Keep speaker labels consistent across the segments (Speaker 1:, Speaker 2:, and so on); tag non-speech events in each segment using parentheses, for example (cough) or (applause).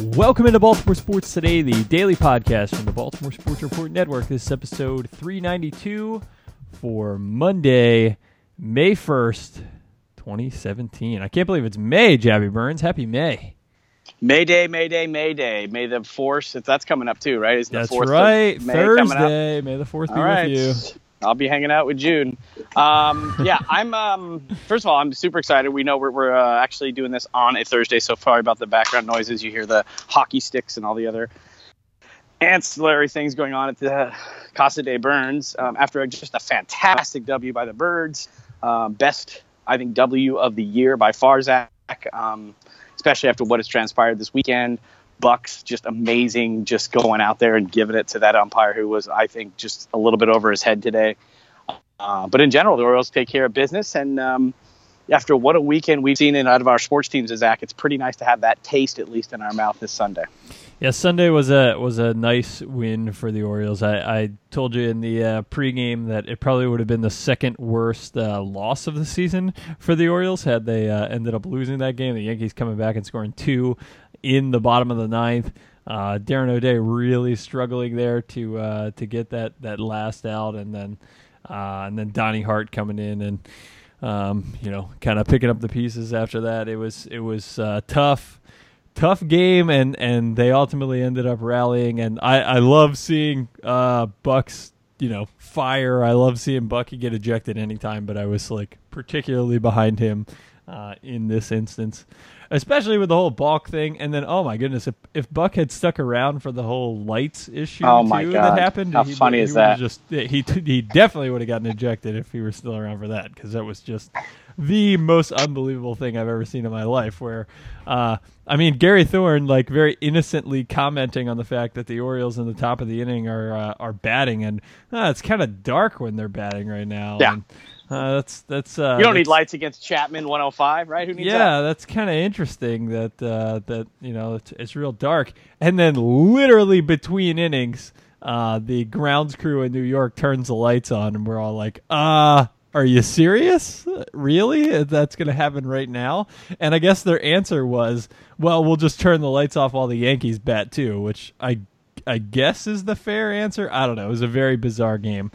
Speaker 1: Welcome into Baltimore Sports Today, the daily podcast from the Baltimore Sports Report Network. This is episode 392 for Monday, May 1st, 2017. I can't believe it's May, Jabby Burns. Happy May.
Speaker 2: May Day, May Day, May Day. May the fourth. That's coming up too, right? Is the
Speaker 1: That's
Speaker 2: 4th of
Speaker 1: right.
Speaker 2: May?
Speaker 1: Thursday. May the 4th be
Speaker 2: All right.
Speaker 1: with you.
Speaker 2: I'll be hanging out with June. Um, yeah, I'm. Um, first of all, I'm super excited. We know we're, we're uh, actually doing this on a Thursday, so sorry about the background noises. You hear the hockey sticks and all the other ancillary things going on at the Casa de Burns um, after just a fantastic W by the Birds. Um, best, I think, W of the year by far, Zach. Um, especially after what has transpired this weekend. Bucks just amazing, just going out there and giving it to that umpire who was, I think, just a little bit over his head today. Uh, but in general, the Orioles take care of business, and um, after what a weekend we've seen in out of our sports teams, Zach, it's pretty nice to have that taste at least in our mouth this Sunday.
Speaker 1: Yeah, Sunday was a was a nice win for the Orioles. I, I told you in the uh, pregame that it probably would have been the second worst uh, loss of the season for the Orioles had they uh, ended up losing that game. The Yankees coming back and scoring two in the bottom of the ninth. Uh, Darren O'Day really struggling there to uh, to get that, that last out, and then uh, and then Donnie Hart coming in and um, you know kind of picking up the pieces after that. It was it was uh, tough tough game and and they ultimately ended up rallying and I I love seeing uh Bucks you know fire I love seeing Bucky get ejected anytime but I was like particularly behind him uh in this instance especially with the whole balk thing and then oh my goodness if, if Buck had stuck around for the whole lights issue
Speaker 2: Oh my
Speaker 1: too
Speaker 2: God.
Speaker 1: that happened
Speaker 2: How
Speaker 1: he,
Speaker 2: funny
Speaker 1: he
Speaker 2: is
Speaker 1: would've
Speaker 2: that?
Speaker 1: just he he definitely would have gotten ejected if he were still around for that because that was just the most unbelievable thing I've ever seen in my life. Where, uh, I mean, Gary Thorne like very innocently commenting on the fact that the Orioles in the top of the inning are uh, are batting, and uh, it's kind of dark when they're batting right now.
Speaker 2: Yeah.
Speaker 1: And, uh, that's that's uh,
Speaker 2: You don't need lights against Chapman 105, right? Who needs that?
Speaker 1: yeah, that's kind of interesting that uh, that you know it's, it's real dark, and then literally between innings, uh, the grounds crew in New York turns the lights on, and we're all like, "Uh, are you serious? Really? That's going to happen right now?" And I guess their answer was, "Well, we'll just turn the lights off while the Yankees bat too," which I I guess is the fair answer. I don't know. It was a very bizarre game.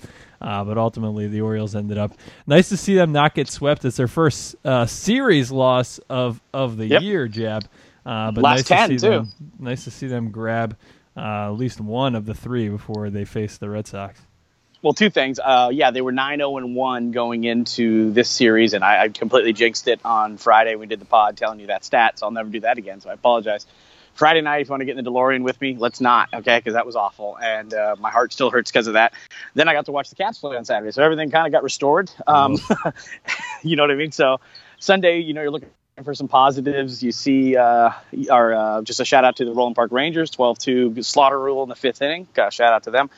Speaker 1: Uh, but ultimately, the Orioles ended up. Nice to see them not get swept. It's their first uh, series loss of, of the
Speaker 2: Yep.
Speaker 1: year, Jab. Uh, but
Speaker 2: Last
Speaker 1: nice
Speaker 2: 10,
Speaker 1: to see
Speaker 2: too.
Speaker 1: them. Nice to see them grab uh, at least one of the three before they face the Red Sox.
Speaker 2: Well, two things. Uh, yeah, they were 9 0 and 1 going into this series, and I, I completely jinxed it on Friday. We did the pod telling you that stat, so I'll never do that again, so I apologize. Friday night, if you want to get in the DeLorean with me, let's not, okay? Because that was awful, and uh, my heart still hurts because of that. Then I got to watch the Cats play on Saturday, so everything kind of got restored. Um, (laughs) you know what I mean? So Sunday, you know, you're looking for some positives. You see, uh, our, uh, just a shout out to the Roland Park Rangers, 12-2 slaughter rule in the fifth inning. A shout out to them.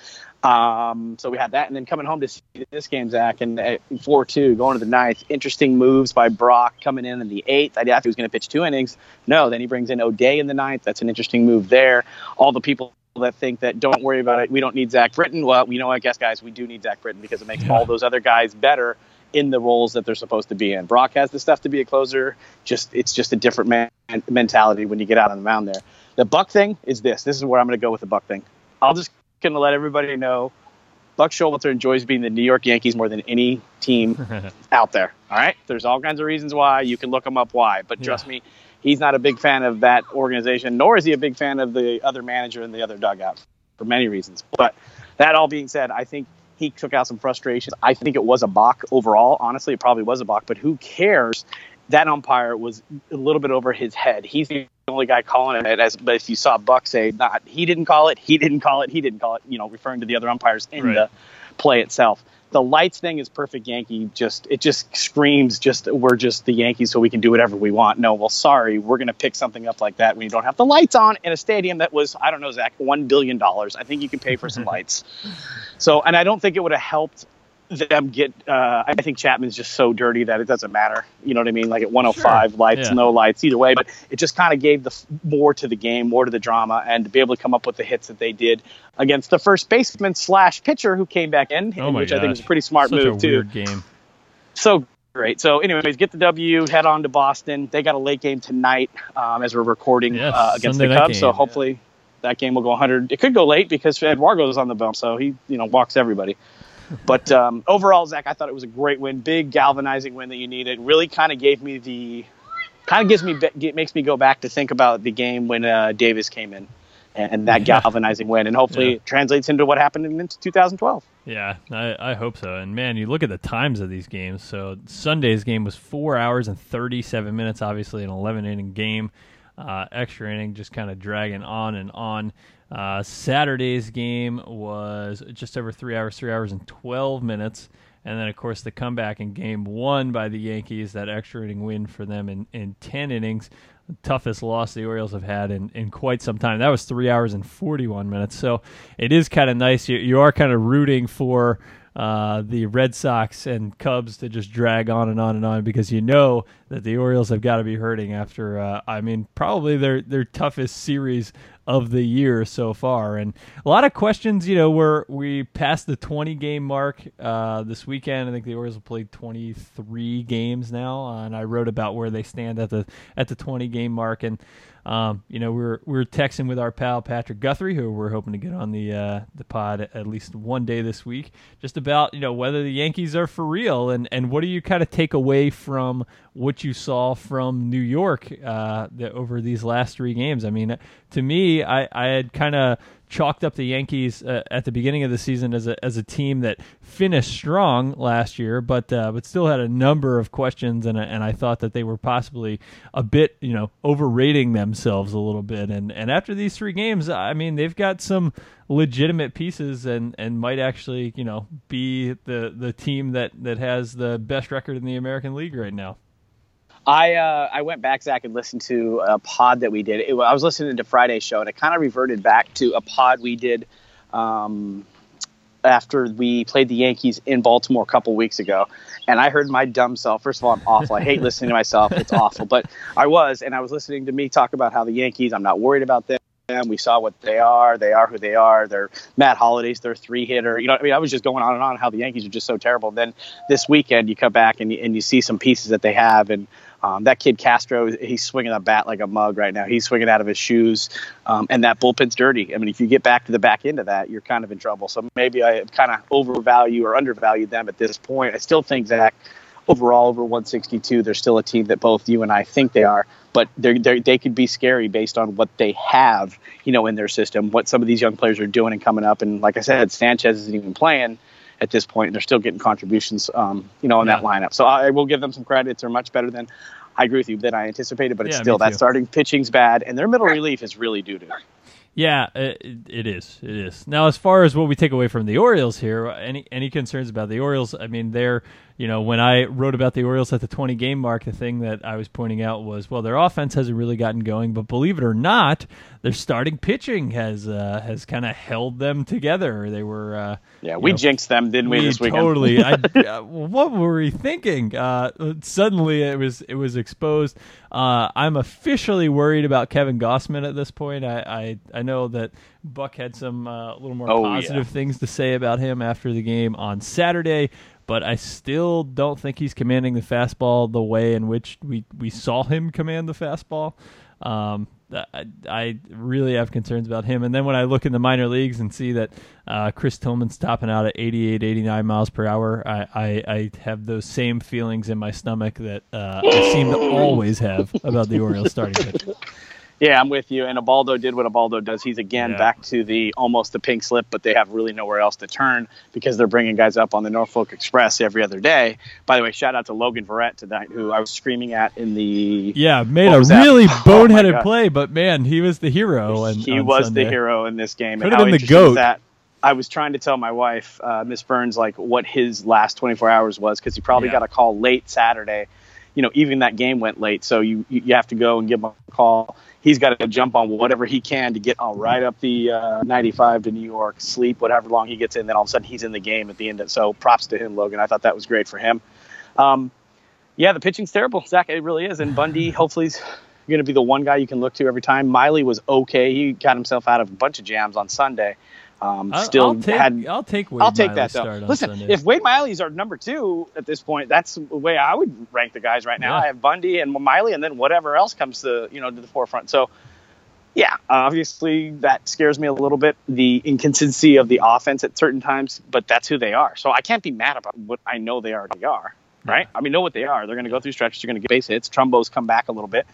Speaker 2: Um, so we had that, and then coming home to see this game, Zach, and uh, four two going to the ninth. Interesting moves by Brach coming in in the eighth. I thought he was going to pitch two innings. No, then he brings in O'Day in the ninth. That's an interesting move there. All the people that think that don't worry about it, we don't need Zach Britton. Well, we know, I guess, guys, we do need Zach Britton because it makes
Speaker 1: Yeah.
Speaker 2: all those other guys better in the roles that they're supposed to be in. Brach has the stuff to be a closer. Just it's just a different man- mentality when you get out on the mound there. The Buck thing is this. This is where I'm going to go with the Buck thing. I'll just going to let everybody know Buck Showalter enjoys being the New York Yankees more than any team (laughs) out there. All right, there's all kinds of reasons why. You can look him up why, but trust me, he's not a big fan of that organization, nor is he a big fan of the other manager in the other dugout for many reasons. But that all being said, I think he took out some frustrations. I think it was a balk overall. Honestly, it probably was a balk, but who cares? That umpire was a little bit over his head. He's the only guy calling it. As but if you saw Buck say, "Not he didn't call it, he didn't call it, he didn't call it," you know, referring to the other umpires in
Speaker 1: Right.
Speaker 2: the play itself. The lights thing is perfect Yankee. Just it just screams just we're just the Yankees, so we can do whatever we want. No, well, sorry, we're gonna pick something up like that when you don't have the lights on in a stadium that was I don't know, Zach, one billion dollars. I think you can pay for some (laughs) lights. So, and I don't think it would have helped them get. Uh, I think Chapman's just so dirty that it doesn't matter. You know what I mean? Like at 105, lights,
Speaker 1: Yeah.
Speaker 2: no lights, either way. But it just kind of gave the f- more to the game, more to the drama, and to be able to come up with the hits that they did against the first baseman slash pitcher who came back in,
Speaker 1: Oh
Speaker 2: which I think was a pretty smart
Speaker 1: Such
Speaker 2: move too
Speaker 1: game.
Speaker 2: so great. So, anyways, get the W, head on to Boston. They got a late game tonight um, as we're recording
Speaker 1: Yes,
Speaker 2: uh, against
Speaker 1: Sunday
Speaker 2: the Cubs. So hopefully that game will go 100. It could go late because Eduardo is on the bump, so he you know walks everybody. But um, overall, Zach, I thought it was a great win, big galvanizing win that you needed. Really kind of gave me the, kind of gives me makes me go back to think about the game when uh, Davis came in, and, and that
Speaker 1: Yeah.
Speaker 2: galvanizing win, and hopefully
Speaker 1: Yeah.
Speaker 2: it translates into what happened in, into 2012.
Speaker 1: Yeah, I, I hope so. And man, you look at the times of these games. So Sunday's game was four hours and 37 minutes, obviously an 11 inning game. Uh, extra inning just kind of dragging on and on. Uh, Saturday's game was just over three hours, three hours and 12 minutes. And then, of course, the comeback in game one by the Yankees, that extra inning win for them in, in 10 innings. Toughest loss the Orioles have had in, in quite some time. That was three hours and 41 minutes. So it is kind of nice. You, you are kind of rooting for uh, the Red Sox and Cubs to just drag on and on and on because you know that the Orioles have got to be hurting after, uh, I mean, probably their, their toughest series of the year so far. And a lot of questions, you know, where we passed the 20 game mark uh, this weekend. I think the Orioles have played 23 games now, and I wrote about where they stand at the at the 20 game mark. And um, you know, we we're we we're texting with our pal Patrick Guthrie, who we're hoping to get on the uh, the pod at least one day this week, just about you know whether the Yankees are for real and and what do you kind of take away from what you saw from New York uh, the, over these last three games. I mean, to me, I I had kind of chalked up the Yankees uh, at the beginning of the season as a as a team that finished strong last year, but uh, but still had a number of questions, and and I thought that they were possibly a bit you know overrating themselves a little bit. And and after these three games, I mean they've got some legitimate pieces and and might actually you know be the the team that that has the best record in the American League right now.
Speaker 2: I uh, I went back, Zach, and listened to a pod that we did. It, I was listening to Friday's show, and it kind of reverted back to a pod we did um, after we played the Yankees in Baltimore a couple weeks ago. And I heard my dumb self. First of all, I'm awful. I hate listening to myself. It's awful. But I was, and I was listening to me talk about how the Yankees. I'm not worried about them. We saw what they are. They are who they are. They're Matt Holliday's their three hitter. You know, I mean, I was just going on and on how the Yankees are just so terrible. Then this weekend, you come back and you, and you see some pieces that they have, and um, that kid Castro, he's swinging a bat like a mug right now. He's swinging out of his shoes, um, and that bullpen's dirty. I mean, if you get back to the back end of that, you're kind of in trouble. So maybe I kind of overvalue or undervalue them at this point. I still think Zach, overall over 162, they're still a team that both you and I think they are. But they're, they're, they could be scary based on what they have, you know, in their system, what some of these young players are doing and coming up. And like I said, Sanchez isn't even playing at this point, and they're still getting contributions, um, you know, in that lineup. So I will give them some credit. They're much better than I agree with you than I anticipated, but it's
Speaker 1: Yeah,
Speaker 2: still that starting pitching's bad, and their middle relief is really due to.
Speaker 1: Yeah, it, it is. It is. Now, as far as what we take away from the Orioles here, any any concerns about the Orioles? I mean, they're you know when I wrote about the Orioles at the 20 game mark, the thing that I was pointing out was well, their offense hasn't really gotten going, but believe it or not, their starting pitching has uh, has kind of held them together. They were uh,
Speaker 2: Yeah, we
Speaker 1: know,
Speaker 2: jinxed them, didn't we,
Speaker 1: we
Speaker 2: this weekend?
Speaker 1: totally. I, (laughs) uh, what were we thinking? Uh, suddenly, it was it was exposed. Uh, I'm officially worried about Kevin Gausman at this point. I I, I know that Buck had some uh, a little more
Speaker 2: Oh, yeah.
Speaker 1: positive things to say about him after the game on Saturday. But I still don't think he's commanding the fastball the way in which we, we saw him command the fastball. Um, I, I really have concerns about him. And then when I look in the minor leagues and see that uh, Chris Tillman's topping out at 88, 89 miles per hour, I, I, I have those same feelings in my stomach that uh, I seem to always have about the Orioles starting pitch. (laughs)
Speaker 2: Yeah, I'm with you. And Ubaldo did what Ubaldo does. He's again
Speaker 1: Yeah.
Speaker 2: back to the almost the pink slip, but they have really nowhere else to turn because they're bringing guys up on the Norfolk Express every other day. By the way, shout out to Logan Verrett tonight, who I was screaming at in the.
Speaker 1: Yeah, made a
Speaker 2: was that?
Speaker 1: really (laughs)
Speaker 2: Oh,
Speaker 1: boneheaded play, but man, he was the hero. And
Speaker 2: he was
Speaker 1: Sunday.
Speaker 2: the hero in this game.
Speaker 1: Could
Speaker 2: and
Speaker 1: have
Speaker 2: how
Speaker 1: been the GOAT.
Speaker 2: That I was trying to tell my wife, uh, Miss Burns, like what his last 24 hours was because he probably
Speaker 1: Yeah.
Speaker 2: got a call late Saturday. You know, even that game went late, so you you have to go and give him a call. He's got to jump on whatever he can to get on right up the uh, 95 to New York, sleep whatever long he gets in. Then all of a sudden he's in the game at the end. Of, so props to him, Logan. I thought that was great for him. Um, yeah, the pitching's terrible, Zach. It really is. And Bundy, hopefully, is going to be the one guy you can look to every time. Miley was okay. He got himself out of a bunch of jams on Sunday. Um,
Speaker 1: I'll,
Speaker 2: still
Speaker 1: I'll take,
Speaker 2: had.
Speaker 1: I'll take Wade
Speaker 2: I'll take
Speaker 1: Miley's
Speaker 2: that though. Listen,
Speaker 1: Sunday.
Speaker 2: if Wade Miley's our number two at this point, that's the way I would rank the guys right now.
Speaker 1: Yeah.
Speaker 2: I have Bundy and Miley, and then whatever else comes to you know to the forefront. So, yeah, obviously that scares me a little bit. The inconsistency of the offense at certain times, but that's who they are. So I can't be mad about what I know they already are. Right? I mean, know what they are. They're going to go through stretches. They're going to get base hits. Trumbos come back a little bit,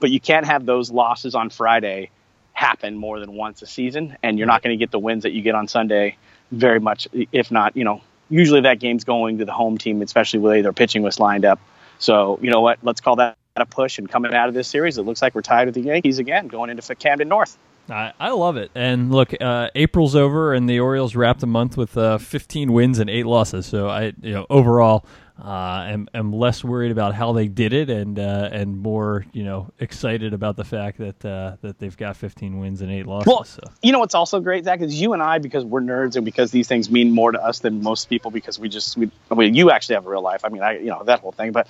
Speaker 2: but you can't have those losses on Friday happen more than once a season, and you're not going to get the wins that you get on Sunday very much, if not, you know, usually that game's going to the home team, especially with their pitching was lined up. So, you know what? Let's call that a push. And coming out of this series, it looks like we're tied with the Yankees again, going into Camden North.
Speaker 1: I, I love it. And look, uh, April's over, and the Orioles wrapped a month with uh, 15 wins and eight losses. So I, you know, overall, uh, am am less worried about how they did it, and uh, and more, you know, excited about the fact that uh, that they've got 15 wins and eight losses.
Speaker 2: Well,
Speaker 1: so.
Speaker 2: you know what's also great, Zach, is you and I, because we're nerds and because these things mean more to us than most people, because we just, we, you actually have a real life. I mean, I, you know, that whole thing, but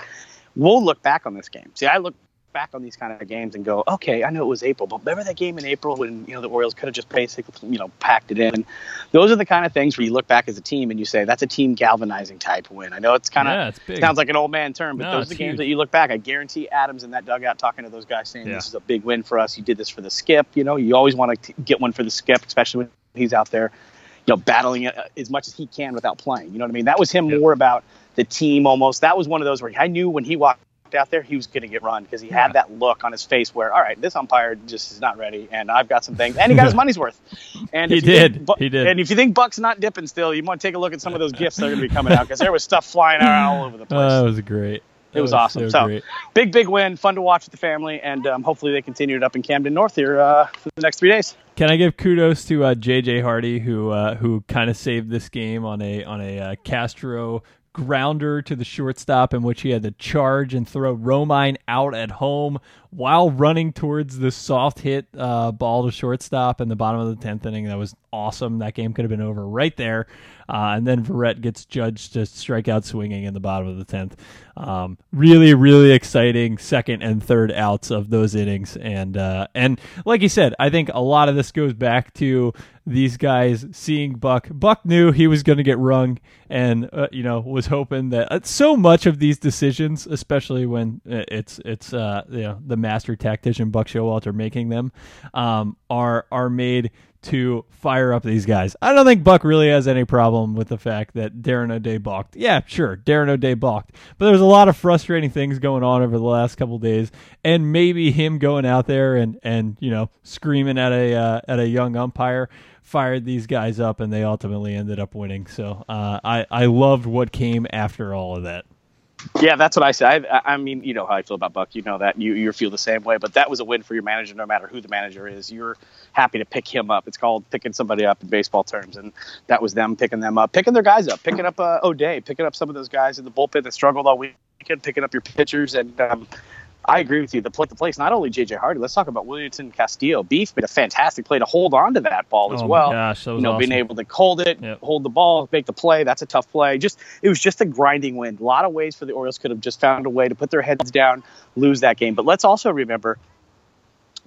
Speaker 2: we'll look back on this game. See, I look back on these kind of games and go, okay, I know it was April, but remember that game in April when you know the Orioles could have just basically you know packed it in. Those are the kind of things where you look back as a team and you say that's a team galvanizing type win. I know it's kind of
Speaker 1: Yeah,
Speaker 2: sounds like an old man term, but
Speaker 1: No,
Speaker 2: those are the games
Speaker 1: huge.
Speaker 2: that you look back. I guarantee Adams in that dugout talking to those guys saying
Speaker 1: Yeah.
Speaker 2: this is a big win for us. You did this for the skip. You know, you always want to get one for the skip, especially when he's out there, you know, battling it uh, as much as he can without playing. You know what I mean? That was him
Speaker 1: Yep.
Speaker 2: more about the team almost. That was one of those where I knew when he walked out there he was going to get run because he
Speaker 1: Yeah.
Speaker 2: had that look on his face where all right this umpire just is not ready and i've got some things and he got his (laughs) money's worth and
Speaker 1: He
Speaker 2: think
Speaker 1: did.
Speaker 2: Bu-
Speaker 1: He did.
Speaker 2: and if you think buck's not dipping still you want to take a look at some of those gifts that are going to be coming out because there was stuff flying all over the place (laughs)
Speaker 1: Oh, that was great. That
Speaker 2: it was, awesome.
Speaker 1: So,
Speaker 2: So, big, big win. Fun to watch with the family, and um, hopefully they continue it up in Camden North here uh, for the next three days.
Speaker 1: Can I give kudos to uh, JJ Hardy who uh, who kind of saved this game on a on a uh, Castro grounder to the shortstop in which he had to charge and throw Romine out at home while running towards the soft hit uh, ball to shortstop in the bottom of the tenth inning. That was awesome. That game could have been over right there. Uh, and then Verrett gets judged to strike out swinging in the bottom of the tenth. Um, really, really exciting second and third outs of those innings, and uh, and like you said, I think a lot of this goes back to these guys seeing Buck. Buck knew he was going to get rung, and uh, you know was hoping that uh, so much of these decisions, especially when uh, it's it's uh, you know the master tactician Buck Showalter making them, um, are are made to fire up these guys. I don't think Buck really has any problem with the fact that Darren O'Day balked. Yeah, sure, Darren O'Day balked. But there's a lot of frustrating things going on over the last couple days, and maybe him going out there and and you know screaming at a uh, at a young umpire fired these guys up, and they ultimately ended up winning. So uh, I I loved what came after all of that.
Speaker 2: Yeah, that's what I said. I, I mean, you know how I feel about Buck. You know that. You you feel the same way. But that was a win for your manager, no matter who the manager is. You're happy to pick him up. It's called picking somebody up in baseball terms, and that was them picking them up, picking their guys up, picking up uh, O'Day, picking up some of those guys in the bullpen that struggled all weekend, picking up your pitchers, and um, I agree with you. The, pl- the place, not only J.J. Hardy. Let's talk about Welington Castillo. Beef made a fantastic play to hold on to that ball as
Speaker 1: Oh
Speaker 2: well.
Speaker 1: gosh,
Speaker 2: you know, being able to hold it,
Speaker 1: Yep.
Speaker 2: hold the ball, make the play. That's a tough play. Just it was just a grinding win. A lot of ways for the Orioles could have just found a way to put their heads down, lose that game. But let's also remember.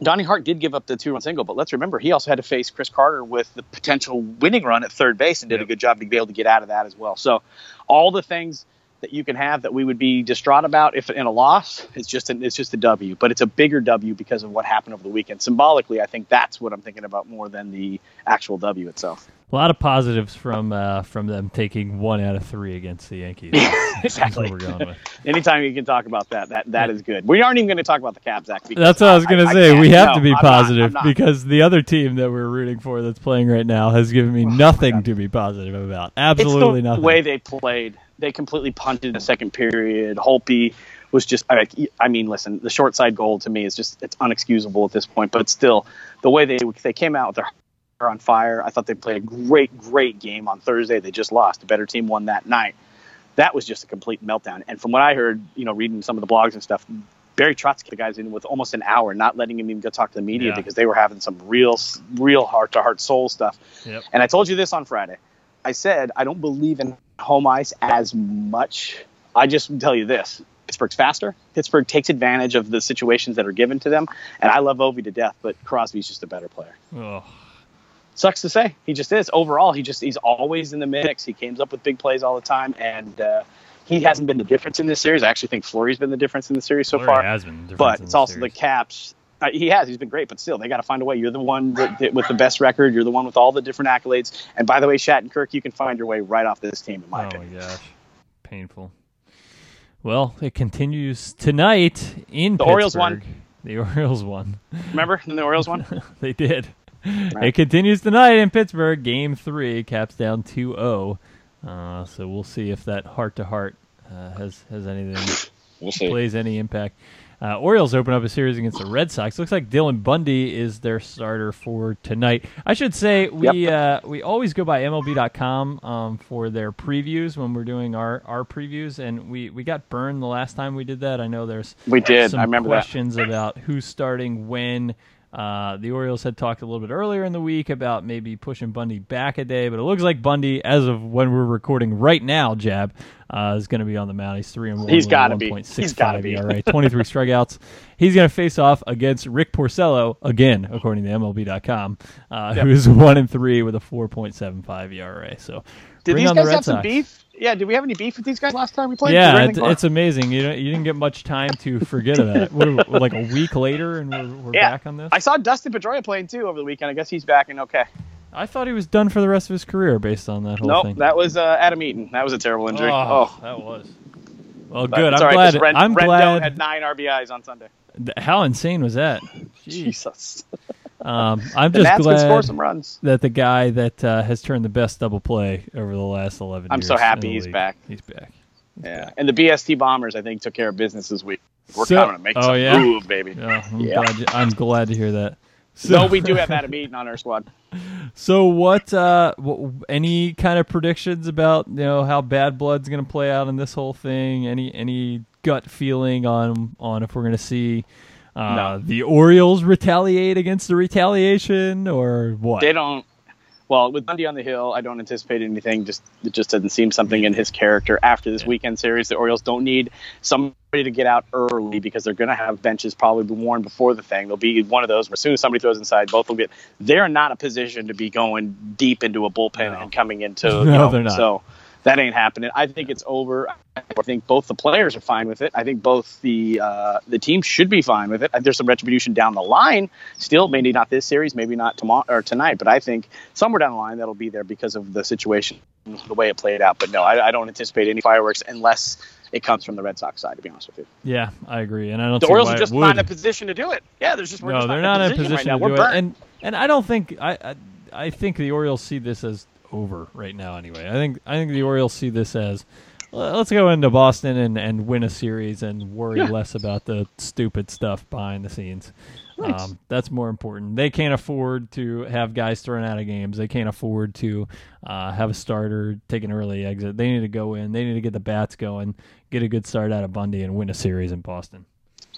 Speaker 2: Donnie Hart did give up the two-run single, but let's remember he also had to face Chris Carter with the potential winning run at third base and did a good job to be able to get out of that as well. So, all the things that you can have that we would be distraught about if in a loss, it's just an, it's just a W, but it's a bigger W because of what happened over the weekend. Symbolically, I think that's what I'm thinking about more than the actual W itself.
Speaker 1: A lot of positives from uh, from them taking one out of three against the Yankees. (laughs) That's
Speaker 2: Exactly.
Speaker 1: what we're going with.
Speaker 2: Anytime you can talk about that, that that is good. We aren't even going to talk about the Caps, Zach.
Speaker 1: That's what I was going to say.
Speaker 2: can't.
Speaker 1: We have
Speaker 2: No,
Speaker 1: to be
Speaker 2: I'm
Speaker 1: positive
Speaker 2: not.
Speaker 1: because the other team that we're rooting for that's playing right now has given me nothing to be positive about. Absolutely
Speaker 2: it's the
Speaker 1: nothing.
Speaker 2: way they played. They completely punted in the second period. Holtby was just. I I mean, listen, the short side goal to me is just it's unexcusable at this point. But still, the way they they came out with their hair on fire. I thought they played a great, great game on Thursday. They just lost. A better team won that night. That was just a complete meltdown. And from what I heard, you know, reading some of the blogs and stuff, Barry Trotz the guys in with almost an hour, not letting him even go talk to the media
Speaker 1: Yeah.
Speaker 2: because they were having some real, real heart to heart soul stuff.
Speaker 1: Yep.
Speaker 2: And I told you this on Friday. I said I don't believe in home ice as much. I just tell you this: Pittsburgh's faster. Pittsburgh takes advantage of the situations that are given to them, and I love Ovi to death, but Crosby's just a better player.
Speaker 1: Oh,
Speaker 2: sucks to say. He just is. Overall, he just he's always in the mix. He comes up with big plays all the time, and uh, he hasn't been the difference in this series. I actually think Fleury's been the difference in the series so
Speaker 1: Fleury
Speaker 2: far.
Speaker 1: has been the difference
Speaker 2: but it's also
Speaker 1: series.
Speaker 2: the Caps. Uh, he has. He's been great, but still, they got to find a way. You're the one that, that, with the best record. You're the one with all the different accolades. And by the way, Shattenkirk, you can find your way right off this team, in my
Speaker 1: oh
Speaker 2: opinion.
Speaker 1: my gosh, painful. Well, it continues tonight in
Speaker 2: The Orioles won.
Speaker 1: The Orioles won.
Speaker 2: Remember in the Orioles one? (laughs)
Speaker 1: they did. It continues tonight in Pittsburgh. Game three, Caps down 2-0. Uh, so we'll see if that heart to heart has has anything
Speaker 2: We'll see.
Speaker 1: plays any impact. Uh, Orioles open up a series against the Red Sox. Looks like Dylan Bundy is their starter for tonight. I should say we uh, we always go by MLB.com um, for their previews when we're doing our, our previews, and we, we got burned the last time we did that. I know there's
Speaker 2: We did.
Speaker 1: some
Speaker 2: I remember that.
Speaker 1: questions about who's starting when. Uh, the Orioles had talked a little bit earlier in the week about maybe pushing Bundy back a day, but it looks like Bundy, as of when we're recording right now, Jab uh, is going to be on the mound. He's three and one.
Speaker 2: He's
Speaker 1: a
Speaker 2: gotta be. He's gotta be.
Speaker 1: ERA, (laughs) 23 strikeouts. He's going to face off against Rick Porcello again, according to MLB.com, uh,
Speaker 2: Yep.
Speaker 1: who is one and three with a 4.75 ERA. So
Speaker 2: Did these
Speaker 1: the
Speaker 2: guys
Speaker 1: Red
Speaker 2: have some beef? Yeah. Did we have any beef with these guys last time we played?
Speaker 1: Yeah, it's, it's amazing. You you didn't get much time to forget about it. What, are we- like a week later, and we're, we're
Speaker 2: Yeah.
Speaker 1: back on this.
Speaker 2: I saw Dustin Pedroia playing too over the weekend. I guess he's back and okay.
Speaker 1: I thought he was done for the rest of his career based on that whole
Speaker 2: Nope,
Speaker 1: thing.
Speaker 2: that was uh, Adam Eaton. That was a terrible injury. Oh,
Speaker 1: that was. Well,
Speaker 2: but
Speaker 1: good. I'm
Speaker 2: right,
Speaker 1: glad.
Speaker 2: Ren-
Speaker 1: I'm
Speaker 2: Rendon
Speaker 1: glad.
Speaker 2: had nine RBIs on Sunday.
Speaker 1: how insane was that? (laughs)
Speaker 2: Jesus.
Speaker 1: Um, I'm just
Speaker 2: Nats
Speaker 1: glad
Speaker 2: some runs.
Speaker 1: that the guy that uh, has turned the best double play over the last 11
Speaker 2: I'm
Speaker 1: years.
Speaker 2: so happy he's
Speaker 1: league.
Speaker 2: back.
Speaker 1: He's back.
Speaker 2: Yeah, and the BST Bombers I think took care of business this week. We're
Speaker 1: So-
Speaker 2: coming to make
Speaker 1: oh,
Speaker 2: some
Speaker 1: yeah?
Speaker 2: move, baby.
Speaker 1: Yeah, I'm,
Speaker 2: Yeah.
Speaker 1: Glad, to- I'm glad to hear that. So, (laughs)
Speaker 2: No, we do have Adam Eaton on our squad. (laughs)
Speaker 1: So what? Uh, what, any kind of predictions about you know how Bad Blood's going to play out in this whole thing? Any any gut feeling on on if we're going to see uh,
Speaker 2: No.
Speaker 1: the Orioles retaliate against the retaliation or what?
Speaker 2: They don't. Well, with Bundy on the hill, I don't anticipate anything. Just it just doesn't seem something in his character. After this weekend series, the Orioles don't need somebody to get out early because they're going to have benches probably be worn before the thing. They'll be one of those where as soon as somebody throws inside, both will get. They're not a position to be going deep into a bullpen
Speaker 1: No.
Speaker 2: and coming into. (laughs)
Speaker 1: No,
Speaker 2: you know,
Speaker 1: they're not.
Speaker 2: So that ain't happening. I think it's over. I think both the players are fine with it. I think both the uh, the team should be fine with it. There's some retribution down the line. Still, maybe not this series, maybe not tomorrow or tonight, but I think somewhere down the line that'll be there because of the situation, the way it played out. But no, I, I don't anticipate any fireworks unless it comes from the Red Sox side. To be honest with you,
Speaker 1: Yeah, I agree, and I don't.
Speaker 2: the Orioles are just not in a position to do it. Yeah, there's just we're
Speaker 1: no,
Speaker 2: just
Speaker 1: they're not in a position
Speaker 2: right now.
Speaker 1: to
Speaker 2: We're
Speaker 1: do
Speaker 2: burnt.
Speaker 1: and and I don't think I, I I think the Orioles see this as over right now. Anyway, I think I think the Orioles see this as let's go into Boston and, and win a series and worry
Speaker 2: Yeah.
Speaker 1: less about the stupid stuff behind the scenes.
Speaker 2: Right.
Speaker 1: Um, that's more important. They can't afford to have guys thrown out of games. They can't afford to uh, have a starter take an early exit. They need to go in. They need to get the bats going, get a good start out of Bundy, and win a series in Boston.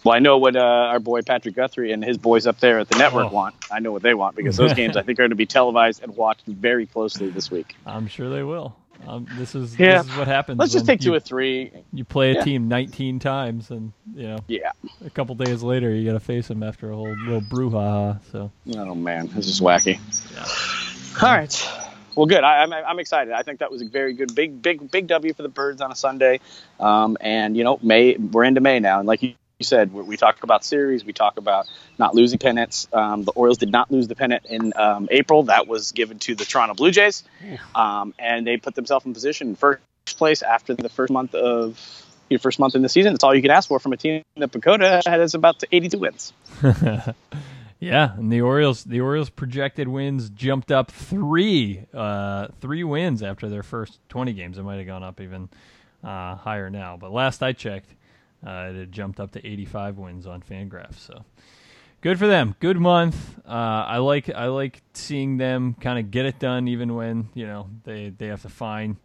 Speaker 2: Well, I know what uh, our boy Patrick Guthrie and his boys up there at the network
Speaker 1: Oh.
Speaker 2: want. I know what they want because those (laughs) games I think are going to be televised and watched very closely this week.
Speaker 1: I'm sure they will. Um, this is
Speaker 2: Yeah.
Speaker 1: this is what happens.
Speaker 2: Let's just take two
Speaker 1: you,
Speaker 2: or three.
Speaker 1: you play a
Speaker 2: Yeah.
Speaker 1: team 19 times, and you know
Speaker 2: Yeah.
Speaker 1: a couple days later you got to face them after a whole little brouhaha. So
Speaker 2: Oh man, this is wacky.
Speaker 1: Yeah.
Speaker 2: All right. Well, good. I, I'm, I'm excited. I think that was a very good, big, big, big W for the Birds on a Sunday. Um, and you know, May we're into May now, and like you you said, we, we talk about series. We talk about not losing pennants. Um, the Orioles did not lose the pennant in um, April. That was given to the Toronto Blue Jays, um, and they put themselves in position in first place after the first month of your first month in the season. That's all you can ask for from a team that PECOTA has about 82 wins. (laughs)
Speaker 1: yeah, and the Orioles the Orioles projected wins jumped up three uh, three wins after their first 20 games. It might have gone up even uh, higher now, but last I checked, uh, it had jumped up to 85 wins on Fangraphs. So good for them. Good month. Uh, I like I like seeing them kind of get it done, even when you know they they have to find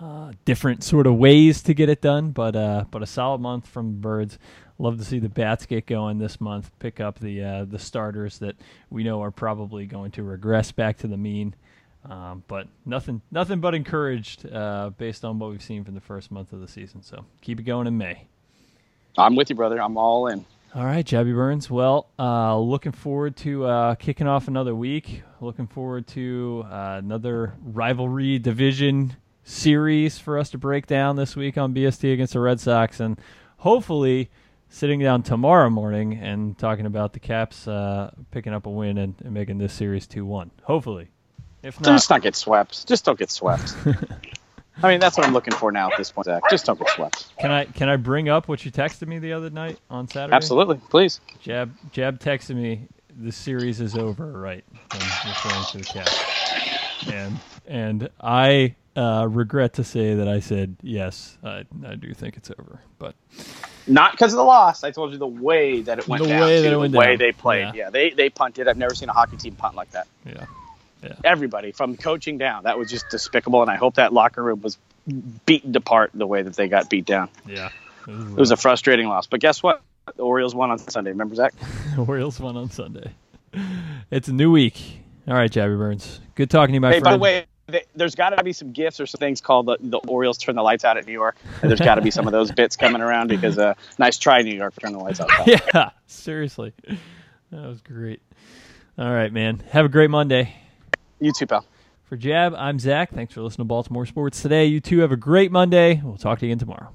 Speaker 1: uh, different sort of ways to get it done. But uh, but a solid month from Birds. Love to see the bats get going this month. Pick up the uh, the starters that we know are probably going to regress back to the mean. Um, but nothing nothing but encouraged uh, based on what we've seen from the first month of the season. So keep it going in May.
Speaker 2: I'm with you, brother. I'm all in.
Speaker 1: All right, Jabby Burns. Well, uh, looking forward to uh, kicking off another week. Looking forward to uh, another rivalry division series for us to break down this week on BST against the Red Sox, and hopefully sitting down tomorrow morning and talking about the Caps uh, picking up a win and, and making this series two one. Hopefully, if not,
Speaker 2: Just not get swept. Just don't get swept. (laughs) I mean, that's what I'm looking for now at this point, Zach. Just don't get swept.
Speaker 1: can I can I bring up what you texted me the other night on Saturday?
Speaker 2: Absolutely, please.
Speaker 1: Jab Jab texted me the series is over, right? I'm referring to the. And and I uh, regret to say that I said yes, I, I do think it's over. But
Speaker 2: Not because of the loss. I told you the way that it went
Speaker 1: The
Speaker 2: down.
Speaker 1: way that it
Speaker 2: the
Speaker 1: went
Speaker 2: way they played.
Speaker 1: Yeah.
Speaker 2: Yeah. they they punted. I've never seen a hockey team punt like that.
Speaker 1: yeah.
Speaker 2: Everybody from coaching down. That was just despicable, and I hope that locker room was beaten apart the way that they got beat down.
Speaker 1: Yeah. It was,
Speaker 2: It was a frustrating loss. But guess what? The Orioles won on Sunday. Remember, Zach? (laughs)
Speaker 1: The Orioles won on Sunday. It's a new week. All right, Jabby Burns. Good talking to you, my
Speaker 2: Hey,
Speaker 1: friend.
Speaker 2: by the way, th- there's got to be some gifts or some things called the, the Orioles turn the lights out at New York. And there's got to be some of those bits coming around because uh, nice try, New York, turn the lights out. (laughs)
Speaker 1: yeah, seriously. That was great. All right, man. Have a great Monday.
Speaker 2: You too, pal.
Speaker 1: For Jab, I'm Zach. Thanks for listening to Baltimore Sports today. You two have a great Monday. We'll talk to you again tomorrow.